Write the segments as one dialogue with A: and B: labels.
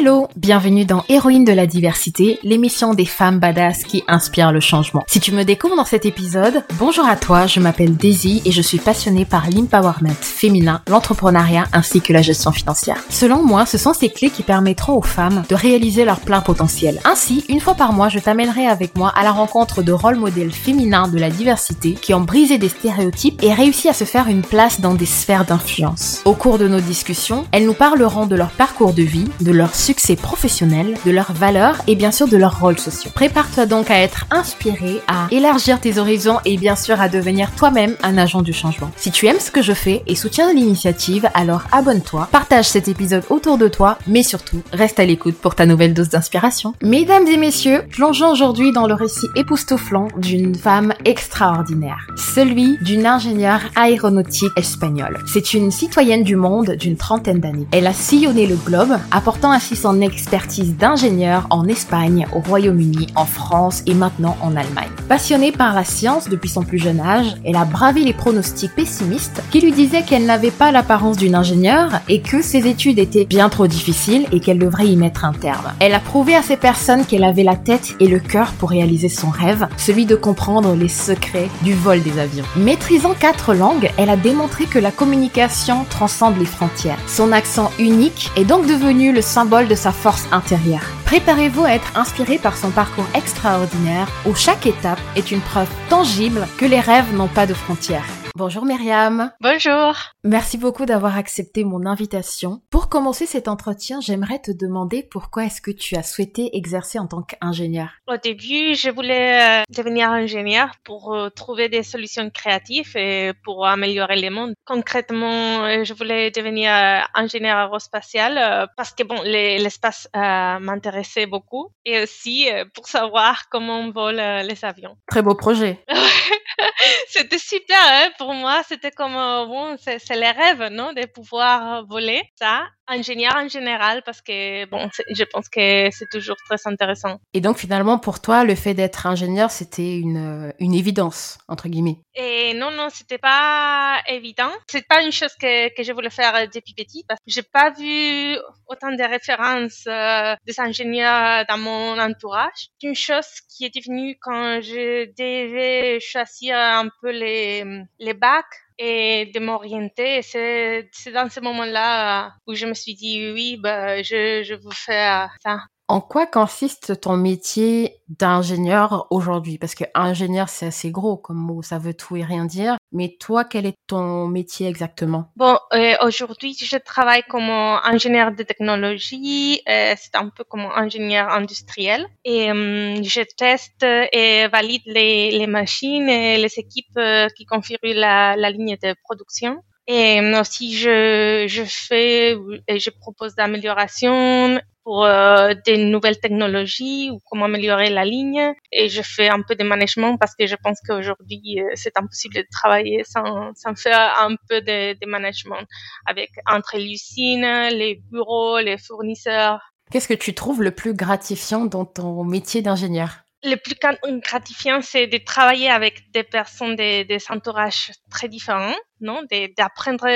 A: Hello, bienvenue dans Héroïne de la diversité, l'émission des femmes badass qui inspirent le changement. Si tu me découvres dans cet épisode, bonjour à toi, je m'appelle Daisy et je suis passionnée par l'empowerment féminin, l'entrepreneuriat ainsi que la gestion financière. Selon moi, ce sont ces clés qui permettront aux femmes de réaliser leur plein potentiel. Ainsi, une fois par mois, je t'amènerai avec moi à la rencontre de rôles modèles féminins de la diversité qui ont brisé des stéréotypes et réussi à se faire une place dans des sphères d'influence. Au cours de nos discussions, elles nous parleront de leur parcours de vie, de leur succès professionnel, de leurs valeurs et bien sûr de leurs rôles sociaux. Prépare-toi donc à être inspiré, à élargir tes horizons et bien sûr à devenir toi-même un agent du changement. Si tu aimes ce que je fais et soutiens l'initiative, alors abonne-toi, partage cet épisode autour de toi, mais surtout reste à l'écoute pour ta nouvelle dose d'inspiration. Mesdames et messieurs, plongeons aujourd'hui dans le récit époustouflant d'une femme extraordinaire, celui d'une ingénieure aéronautique espagnole. C'est une citoyenne du monde d'une trentaine d'années. Elle a sillonné le globe, apportant ainsi son expertise d'ingénieur en Espagne, au Royaume-Uni, en France et maintenant en Allemagne. Passionnée par la science depuis son plus jeune âge, elle a bravé les pronostics pessimistes qui lui disaient qu'elle n'avait pas l'apparence d'une ingénieure et que ses études étaient bien trop difficiles et qu'elle devrait y mettre un terme. Elle a prouvé à ces personnes qu'elle avait la tête et le cœur pour réaliser son rêve, celui de comprendre les secrets du vol des avions. Maîtrisant quatre langues, elle a démontré que la communication transcende les frontières. Son accent unique est donc devenu le symbole de sa force intérieure. Préparez-vous à être inspiré par son parcours extraordinaire où chaque étape est une preuve tangible que les rêves n'ont pas de frontières. Bonjour Myriam.
B: Bonjour.
A: Merci beaucoup d'avoir accepté mon invitation. Pour commencer cet entretien, j'aimerais te demander pourquoi est-ce que tu as souhaité exercer en tant qu'ingénieur?
B: Au début, je voulais euh, devenir ingénieur pour euh, trouver des solutions créatives et pour améliorer le monde. Concrètement, euh, je voulais devenir ingénieur aérospatial parce que bon, l'espace m'intéressait beaucoup et aussi pour savoir comment on vole les avions.
A: Très beau projet.
B: c'était super hein, pour moi. C'était comme bon, c'est les rêves, non, de pouvoir voler ça ingénieur en général parce que bon, je pense que c'est toujours très intéressant.
A: Et donc finalement pour toi, le fait d'être ingénieur, c'était une, une évidence entre guillemets?
B: Et non, non, c'était pas évident. C'est pas une chose que, que je voulais faire depuis petit parce que j'ai pas vu autant de références euh, des ingénieurs dans mon entourage. C'est une chose qui est devenue quand je devais choisir un peu les, les bacs et de m'orienter. C'est, dans ce moment-là où je me suis dit, oui, bah, je, je veux faire ça.
A: En quoi consiste ton métier d'ingénieur aujourd'hui? Parce que ingénieur, c'est assez gros comme mot, ça veut tout et rien dire. Mais toi, quel est ton métier exactement?
B: Bon, euh, aujourd'hui, je travaille comme ingénieur de technologie. Euh, c'est un peu comme ingénieur industriel. Et euh, je teste et valide les, machines et les équipes euh, qui configurent la, ligne de production. Et aussi, je, je fais et je propose d'améliorations pour euh, des nouvelles technologies ou comment améliorer la ligne. Et je fais un peu de management parce que je pense qu'aujourd'hui, euh, c'est impossible de travailler sans, sans faire un peu de, de management avec entre l'usine, les bureaux, les fournisseurs.
A: Qu'est-ce que tu trouves le plus gratifiant dans ton métier d'ingénieur?
B: Le plus gratifiant, c'est de travailler avec des personnes des, des entourages très différents non d'apprendre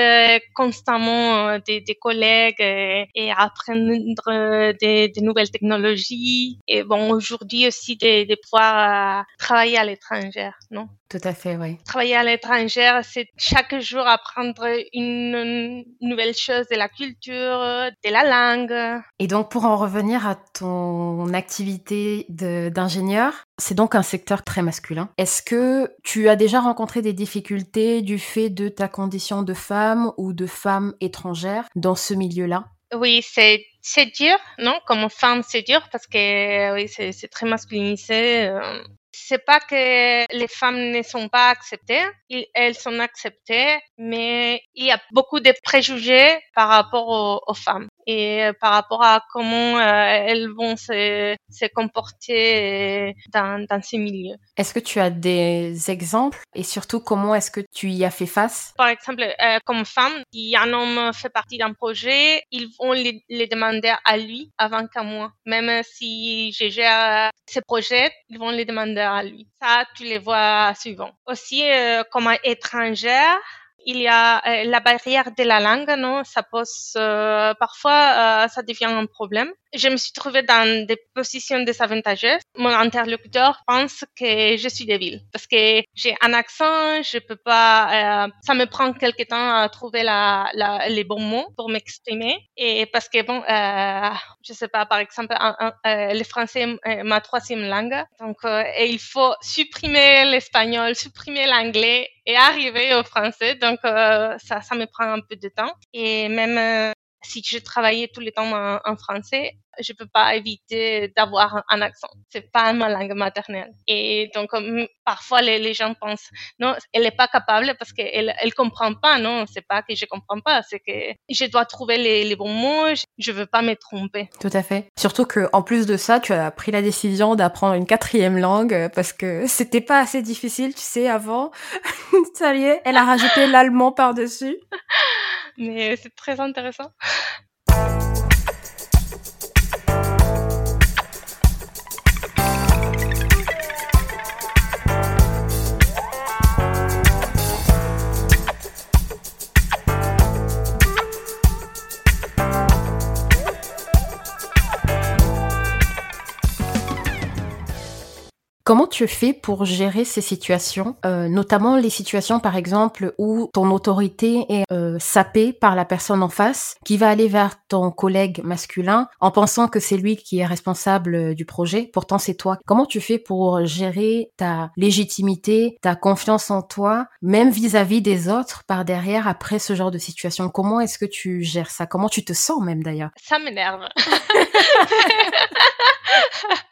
B: constamment euh, des, des collègues et, et apprendre des, des, nouvelles technologies et bon aujourd'hui aussi de, de pouvoir euh, travailler à l'étranger non?
A: Tout à fait oui.
B: Travailler à l'étranger c'est chaque jour apprendre une nouvelle chose de la culture de la langue.
A: Et donc pour en revenir à ton activité d'ingénieur c'est donc un secteur très masculin. Est-ce que tu as déjà rencontré des difficultés du fait de ta condition de femme ou de femme étrangère dans ce milieu-là?
B: Oui, c'est c'est dur, non? Comme femme, c'est dur parce que oui, c'est très masculinisé. Euh. C'est pas que les femmes ne sont pas acceptées, elles sont acceptées, mais il y a beaucoup de préjugés par rapport aux femmes et euh, par rapport à comment euh, elles vont se, se comporter dans, dans ces milieux.
A: Est-ce que tu as des exemples? Et surtout comment est-ce que tu y as fait face?
B: Par exemple, euh, comme femme, si un homme fait partie d'un projet, ils vont les, les demander à lui avant qu'à moi. Même si je gère ces projets, ils vont les demander à lui. Ça, tu les vois souvent. Aussi, comme étrangère, il y a euh, la barrière de la langue, non? Ça pose euh, parfois, euh, ça devient un problème. Je me suis trouvée dans des positions désavantageuses. Mon interlocuteur pense que je suis débile parce que j'ai un accent, je peux pas, euh, ça me prend quelque temps à trouver la, la, les bons mots pour m'exprimer. Et parce que bon, euh, je sais pas, par exemple, euh, le français est ma troisième langue, donc euh, et il faut supprimer l'espagnol, supprimer l'anglais et arriver au français, donc euh, ça, ça me prend un peu de temps. Et même si je travaillais tout le temps en, français, je peux pas éviter d'avoir un accent. C'est pas ma langue maternelle. Et donc, parfois, les, gens pensent, non, elle est pas capable parce qu'elle, elle comprend pas. Non, c'est pas que je comprends pas, c'est que je dois trouver les, bons mots. Je veux pas me tromper.
A: Tout à fait. Surtout que, en plus de ça, tu as pris la décision d'apprendre une quatrième langue parce que c'était pas assez difficile, tu sais, avant. ça y est, elle a rajouté l'allemand par-dessus.
B: Mais c'est très intéressant.
A: Tu fais pour gérer ces situations, euh, notamment les situations par exemple où ton autorité est euh, sapée par la personne en face, qui va aller vers ton collègue masculin en pensant que c'est lui qui est responsable euh, du projet, pourtant c'est toi. Comment tu fais pour gérer ta légitimité, ta confiance en toi, même vis-à-vis des autres par derrière après ce genre de situation? Comment est-ce que tu gères ça? Comment tu te sens même d'ailleurs?
B: Ça m'énerve.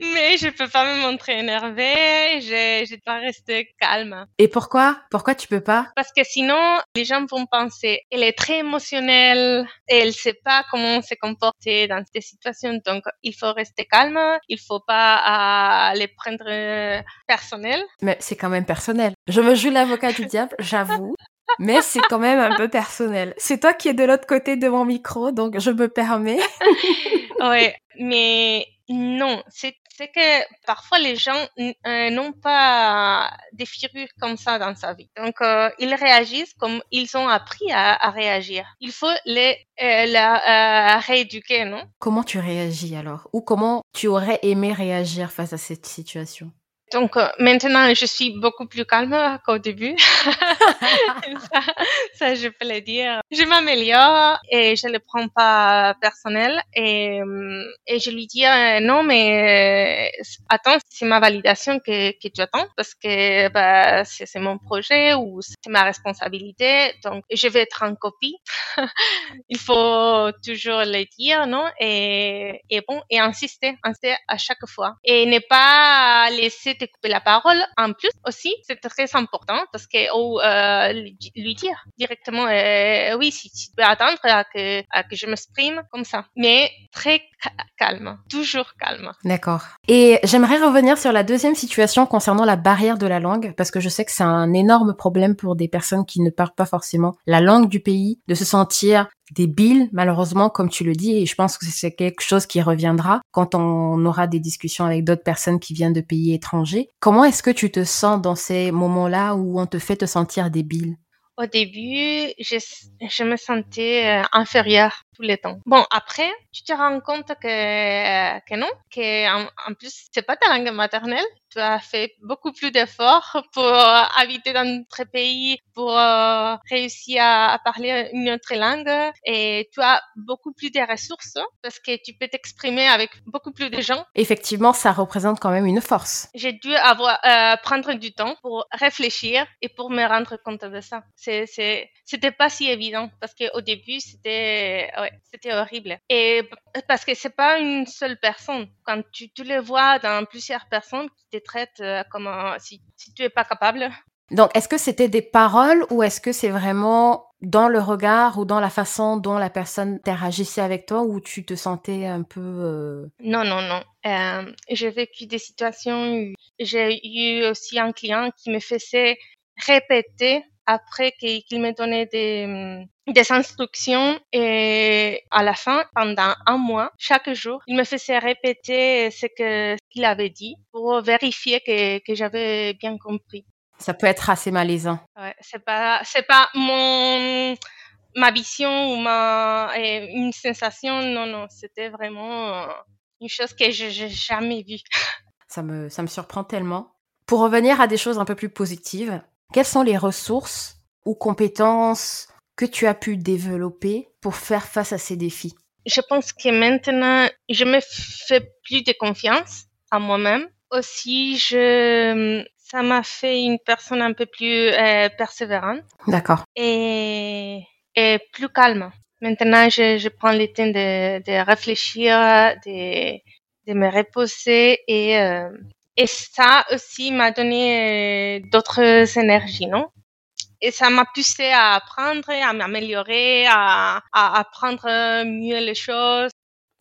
B: Mais je peux pas me montrer énervée, je, je dois rester calme.
A: Et pourquoi? Pourquoi tu peux pas?
B: Parce que sinon, les gens vont penser, elle est très émotionnelle, et elle sait pas comment se comporter dans ces situations. Donc, il faut rester calme, il faut pas euh, les prendre euh, personnel.
A: Mais c'est quand même personnel. Je me joue l'avocat du diable, j'avoue. Mais c'est quand même un peu personnel. C'est toi qui es de l'autre côté de mon micro, donc je me permets.
B: oui, mais non, c'est que parfois les gens euh, n'ont pas des figures comme ça dans sa vie. Donc euh, ils réagissent comme ils ont appris à, réagir. Il faut les euh, rééduquer, non?
A: Comment tu réagis alors? Ou comment tu aurais aimé réagir face à cette situation?
B: Donc euh, maintenant, je suis beaucoup plus calme qu'au début. ça, je peux le dire. Je m'améliore et je le prends pas personnel et, euh, et je lui dis euh, non, mais attends, c'est ma validation que, que tu attends parce que bah, c'est mon projet ou c'est ma responsabilité. Donc, je vais être en copie. Il faut toujours le dire, non? Et, et bon, et insister, insister à chaque fois et ne pas laisser couper la parole. En plus aussi, c'est très important parce que ou euh, lui, dire directement euh, oui si tu peux attendre à que, à que je m'exprime comme ça, mais très calme, toujours calme.
A: D'accord. Et j'aimerais revenir sur la deuxième situation concernant la barrière de la langue parce que je sais que c'est un énorme problème pour des personnes qui ne parlent pas forcément la langue du pays de se sentir débile, malheureusement, comme tu le dis, et je pense que c'est quelque chose qui reviendra quand on aura des discussions avec d'autres personnes qui viennent de pays étrangers. Comment est-ce que tu te sens dans ces moments-là où on te fait te sentir débile?
B: Au début, je, je me sentais euh, inférieure les temps. Bon, après, tu te rends compte que, euh, que non, que en, en plus, c'est pas ta langue maternelle. Tu as fait beaucoup plus d'efforts pour euh, habiter dans notre pays, pour euh, réussir à, parler une autre langue et tu as beaucoup plus de ressources parce que tu peux t'exprimer avec beaucoup plus de gens.
A: Effectivement, ça représente quand même une force.
B: J'ai dû avoir euh, prendre du temps pour réfléchir et pour me rendre compte de ça. C'est c'est c'était pas si évident parce que au début c'était ouais, c'était horrible. Et parce que c'est pas une seule personne. Quand tu, tu les vois dans plusieurs personnes qui te traitent euh, comme si, si tu es pas capable.
A: Donc, est-ce que c'était des paroles ou est-ce que c'est vraiment dans le regard ou dans la façon dont la personne interagissait avec toi où tu te sentais un peu... Euh...
B: Non, non, non. Euh, j'ai vécu des situations, j'ai eu aussi un client qui me faisait répéter après qu'il me donnait des, mm, des instructions et à la fin, pendant un mois, chaque jour, il me faisait répéter ce que qu'il avait dit pour vérifier que, que j'avais bien compris.
A: Ça peut être assez malaisant.
B: Ouais, c'est pas c'est pas mon ma vision ou ma une sensation. Non, non, c'était vraiment une chose que je n'ai jamais vue.
A: Ça me, ça me surprend tellement. Pour revenir à des choses un peu plus positives, quelles sont les ressources ou compétences que tu as pu développer pour faire face à ces défis?
B: Je pense que maintenant, je me fais plus de confiance à moi-même. Aussi, je, ça m'a fait une personne un peu plus euh, persévérante.
A: D'accord.
B: Et, et plus calme. Maintenant, je, je prends le temps de, de réfléchir, de, de me reposer et, euh, et ça aussi m'a donné euh, d'autres énergies, non? Et ça m'a poussé à apprendre, à m'améliorer, à, à apprendre mieux les choses.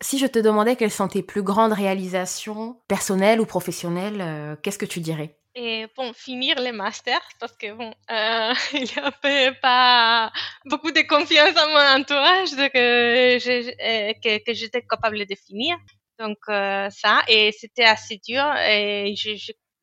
A: Si je te demandais quelles sont tes plus grandes réalisations personnelles ou professionnelles, euh, qu'est-ce que tu dirais?
B: Et bon, finir les masters parce que bon, euh, il y avait pas beaucoup de confiance dans mon entourage que, je, que, que j'étais capable de finir. Donc euh, ça, et c'était assez dur. Et j'ai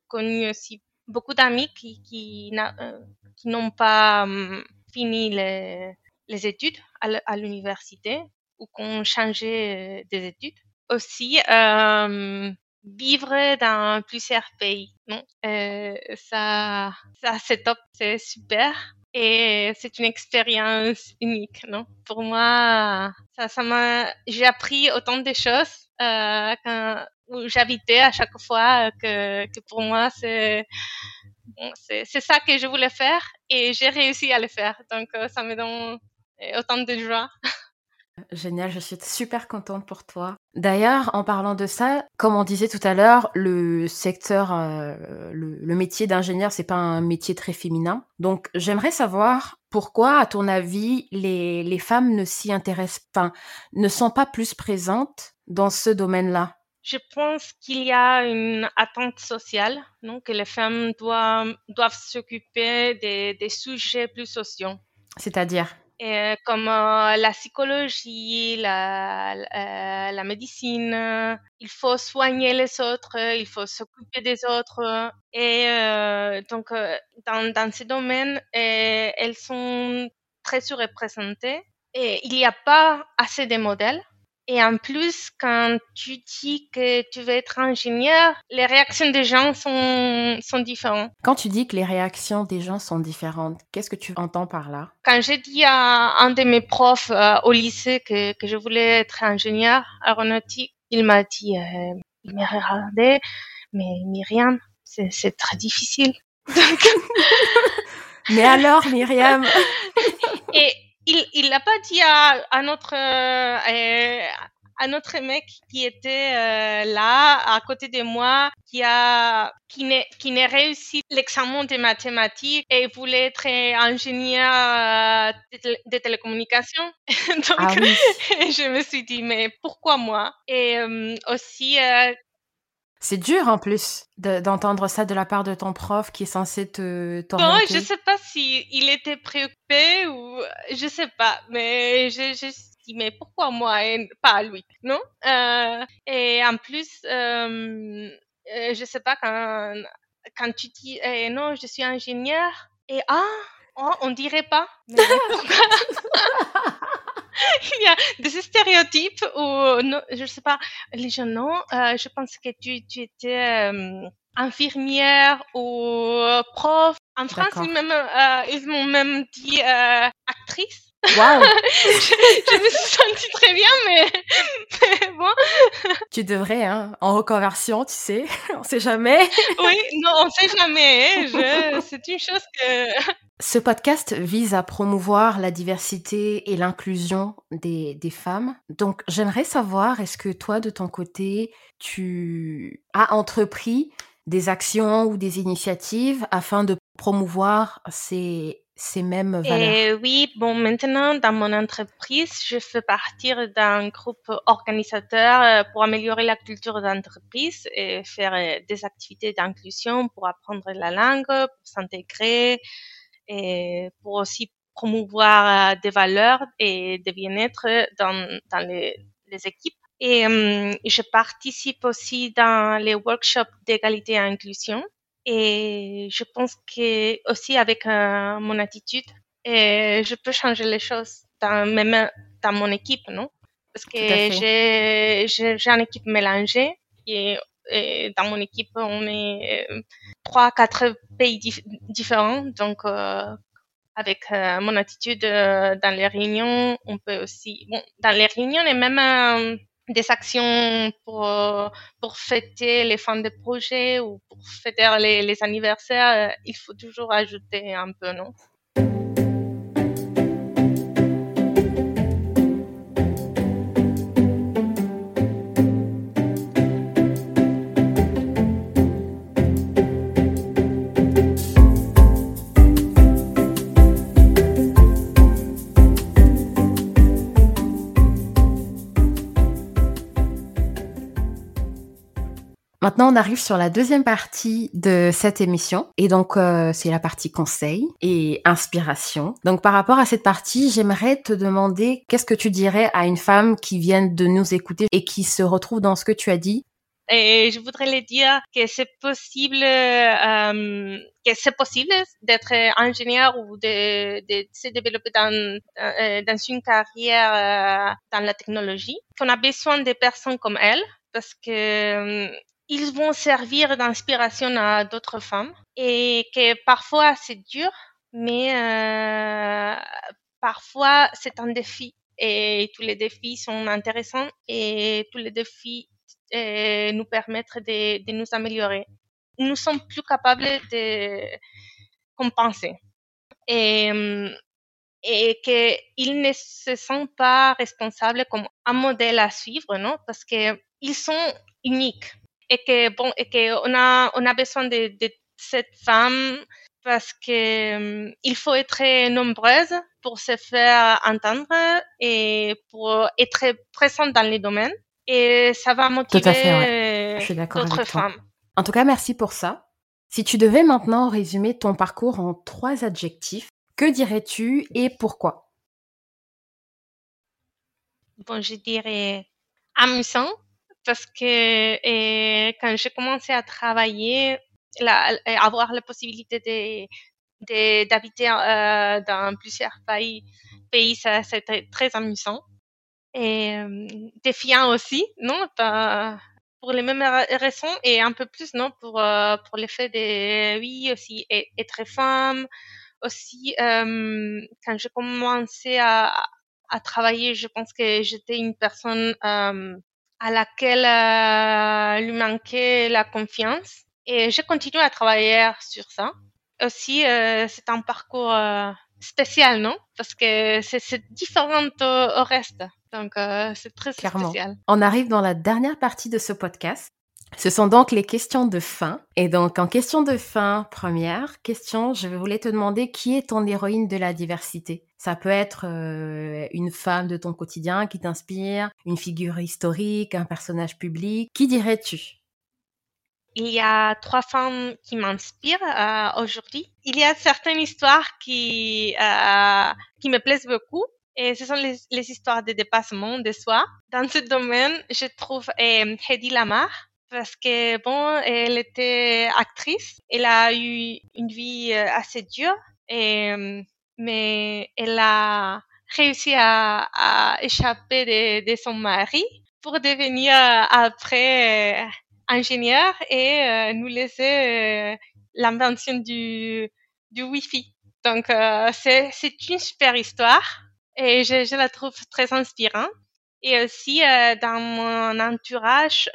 B: connu aussi beaucoup d'amis qui, qui, euh, n'ont pas hum, fini les, les études à l'université ou qui ont changé euh, des études. Aussi, euh, vivre dans plusieurs pays. Non, euh, ça, ça c'est top, c'est super. Et c'est une expérience unique, non? Pour moi, ça, ça m'a, j'ai appris autant de choses euh, quand, où j'habitais à chaque fois que, pour moi c'est c'est ça que je voulais faire et j'ai réussi à le faire. Donc euh, ça me donne autant de joie.
A: Génial, je suis super contente pour toi. D'ailleurs, en parlant de ça, comme on disait tout à l'heure, le secteur, euh, le, métier d'ingénieur, c'est pas un métier très féminin. Donc, j'aimerais savoir pourquoi, à ton avis, les, les femmes ne s'y intéressent pas, ne sont pas plus présentes dans ce domaine-là?
B: Je pense qu'il y a une attente sociale, non, que les femmes doivent, doivent s'occuper des, des sujets plus sociaux.
A: C'est-à-dire?
B: Euh, comme euh, la psychologie, la, euh, la médecine. Il faut soigner les autres, il faut s'occuper des autres. Et donc, dans, dans ces domaines, elles sont très surreprésentées. Et il n'y a pas assez de modèles. Et en plus, quand tu dis que tu veux être ingénieur, les réactions des gens sont, sont différentes.
A: Quand tu dis que les réactions des gens sont différentes, qu'est-ce que tu entends par là?
B: Quand j'ai dit à un de mes profs euh, au lycée que, que je voulais être ingénieur aéronautique, il m'a dit, euh, il m'a regardé, mais Myriam, c'est très difficile.
A: mais alors, Myriam?
B: Et il l'a pas dit à, à notre euh, à notre mec qui était euh, là à côté de moi qui a qui n'est qui n'est réussi l'examen de mathématiques et voulait être ingénieur euh, de, télécommunications. Donc ah je me suis dit mais pourquoi moi? Et aussi
A: c'est dur en plus d'entendre ça de la part de ton prof qui est censé te.
B: Non, je sais pas si il était préoccupé ou je sais pas, mais je, je dit mais pourquoi moi et pas lui, non? Euh, Et en plus, euh, euh, je sais pas quand quand tu dis eh, non, je suis ingénieur et ah, oh, on dirait pas. Mais il y a des stéréotypes où, non, je sais pas, les gens, non, euh, je pense que tu, tu étais euh, infirmière ou prof. En France, ils, même, euh, ils m'ont même dit euh, actrice.
A: Wow.
B: je, me suis sentie très bien, mais, bon.
A: Tu devrais, hein, en reconversion, tu sais, on sait jamais.
B: oui, non, on sait jamais. Je... C'est une chose que
A: ce podcast vise à promouvoir la diversité et l'inclusion des, des, femmes. Donc, j'aimerais savoir, est-ce que toi, de ton côté, tu as entrepris des actions ou des initiatives afin de promouvoir ces, ces mêmes valeurs?
B: Oui, bon, maintenant, dans mon entreprise, je fais partie d'un groupe organisateur euh, pour améliorer la culture d'entreprise et faire euh, des activités d'inclusion pour apprendre la langue, pour s'intégrer, et pour aussi promouvoir euh, des valeurs et des bien-être dans, dans les, les équipes. Et euh, je participe aussi dans les workshops d'égalité et inclusion. Et je pense que aussi avec euh, mon attitude, et je peux changer les choses. dans, même dans mon équipe, non? Parce que j'ai, j'ai, une équipe mélangée et, dans mon équipe, on est euh, trois, quatre pays différents. Donc, euh, avec euh, mon attitude dans les réunions, on peut aussi, bon, dans les réunions et même des actions pour, pour fêter les fins de projet ou pour fêter les, les anniversaires, il faut toujours ajouter un peu, non?
A: Maintenant, on arrive sur la deuxième partie de cette émission. Et donc, euh, c'est la partie conseil et inspiration. Donc, par rapport à cette partie, j'aimerais te demander qu'est-ce que tu dirais à une femme qui vient de nous écouter et qui se retrouve dans ce que tu as dit?
B: Et je voudrais lui dire que c'est possible, euh, que c'est possible d'être ingénieur ou de, de, se développer dans, euh, dans une carrière euh, dans la technologie. Qu'on a besoin de personnes comme elle parce que ils vont servir d'inspiration à d'autres femmes et que parfois c'est dur, mais euh, parfois c'est un défi et tous les défis sont intéressants et tous les défis euh, nous permettent de, nous améliorer. Nous sommes plus capables de compenser et, et qu'ils ne se sentent pas responsables comme un modèle à suivre, non? Parce que ils sont uniques et que bon et que on a on a besoin de, de cette femme parce que um, il faut être nombreuse pour se faire entendre et pour être présente dans les domaines et ça va motiver ouais. d'autres femmes.
A: En tout cas, merci pour ça. Si tu devais maintenant résumer ton parcours en trois adjectifs, que dirais-tu et pourquoi?
B: Bon, je dirais amusant, parce que quand j'ai commencé à travailler, avoir la possibilité de, d'habiter euh, dans plusieurs pays, pays c'était très amusant. Et euh, défiant aussi, non Pour les mêmes raisons et un peu plus, non Pour euh, pour l'effet de oui aussi être femme, aussi quand j'ai commencé à à travailler, je pense que j'étais une personne à laquelle euh, lui manquait la confiance. Et je continue à travailler sur ça. Aussi, euh, c'est un parcours euh, spécial, non? Parce que c'est différent au, au, reste. Donc, c'est très
A: Clairement.
B: spécial.
A: On arrive dans la dernière partie de ce podcast. Ce sont donc les questions de fin. Et donc, en question de fin, première question, je voulais te demander qui est ton héroïne de la diversité? Ça peut être euh, une femme de ton quotidien qui t'inspire, une figure historique, un personnage public. Qui dirais-tu?
B: Il y a trois femmes qui m'inspirent euh, aujourd'hui. Il y a certaines histoires qui euh, me plaisent beaucoup et ce sont les, histoires de dépassement de soi. Dans ce domaine, je trouve euh, Hedy Lamar parce que bon, elle était actrice. Elle a eu une vie euh, assez dure, euh, mais elle a réussi à, échapper de, son mari pour devenir euh, après ingénieur et nous laisser l'invention du, Wi-Fi. Donc c'est une super histoire et je la trouve très inspirante. Et aussi dans mon entourage,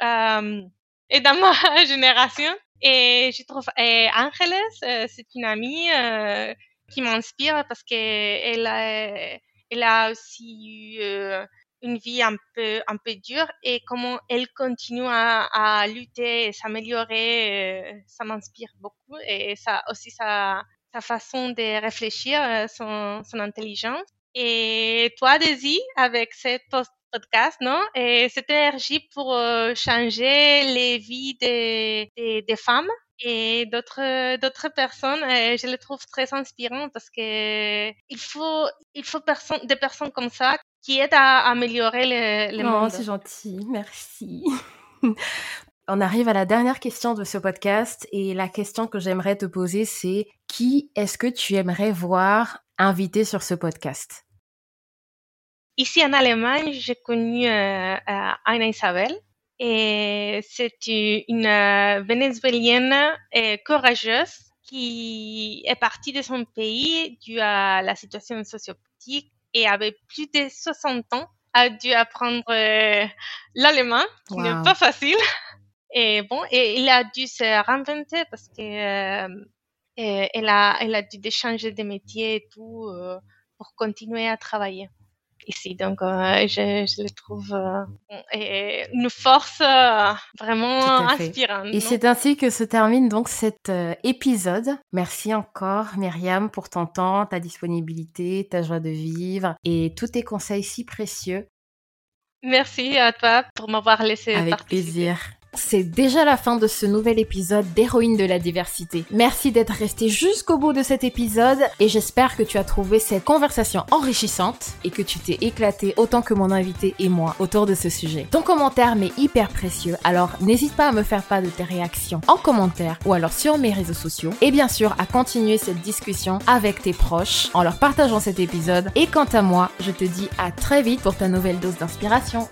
B: et dans ma génération. Et je trouve et Angeles, euh, c'est une amie euh, qui m'inspire parce que elle a, elle a aussi eu euh, une vie un peu un peu dure et comment elle continue à, à lutter et s'améliorer, ça m'inspire beaucoup et ça aussi sa sa façon de réfléchir, son, son intelligence. Et toi, Daisy, avec cette podcast, non? Et cette énergie pour euh, changer les vies des, des, des femmes et d'autres d'autres personnes et je les trouve très inspirants parce que il faut il faut personne, des personnes comme ça qui aident à améliorer le, le
A: oh,
B: monde.
A: c'est gentil, merci. On arrive à la dernière question de ce podcast et la question que j'aimerais te poser c'est qui est-ce que tu aimerais voir invité sur ce podcast?
B: Ici en Allemagne, j'ai connu euh, Anna Isabel et c'est une vénézuélienne courageuse qui est partie de son pays dû à la situation sociopolitique et avait plus de 60 ans a dû apprendre l'allemand, qui n'est pas facile. Et bon, et il a dû se réinventer parce que euh, elle a, elle a dû changer de métier et tout euh, pour continuer à travailler ici. Donc, euh, je, je le trouve euh, une force euh, vraiment inspirante.
A: Et c'est ainsi que se termine donc cet épisode. Merci encore, Myriam, pour ton temps, ta disponibilité, ta joie de vivre et tous tes conseils si précieux.
B: Merci à toi pour m'avoir laissé
A: Avec plaisir. C'est déjà la fin de ce nouvel épisode d'Héroïne de la diversité. Merci d'être resté jusqu'au bout de cet épisode et j'espère que tu as trouvé cette conversation enrichissante et que tu t'es éclaté autant que mon invité et moi autour de ce sujet. Ton commentaire m'est hyper précieux, alors n'hésite pas à me faire part de tes réactions en commentaire ou alors sur mes réseaux sociaux et bien sûr à continuer cette discussion avec tes proches en leur partageant cet épisode et quant à moi, je te dis à très vite pour ta nouvelle dose d'inspiration.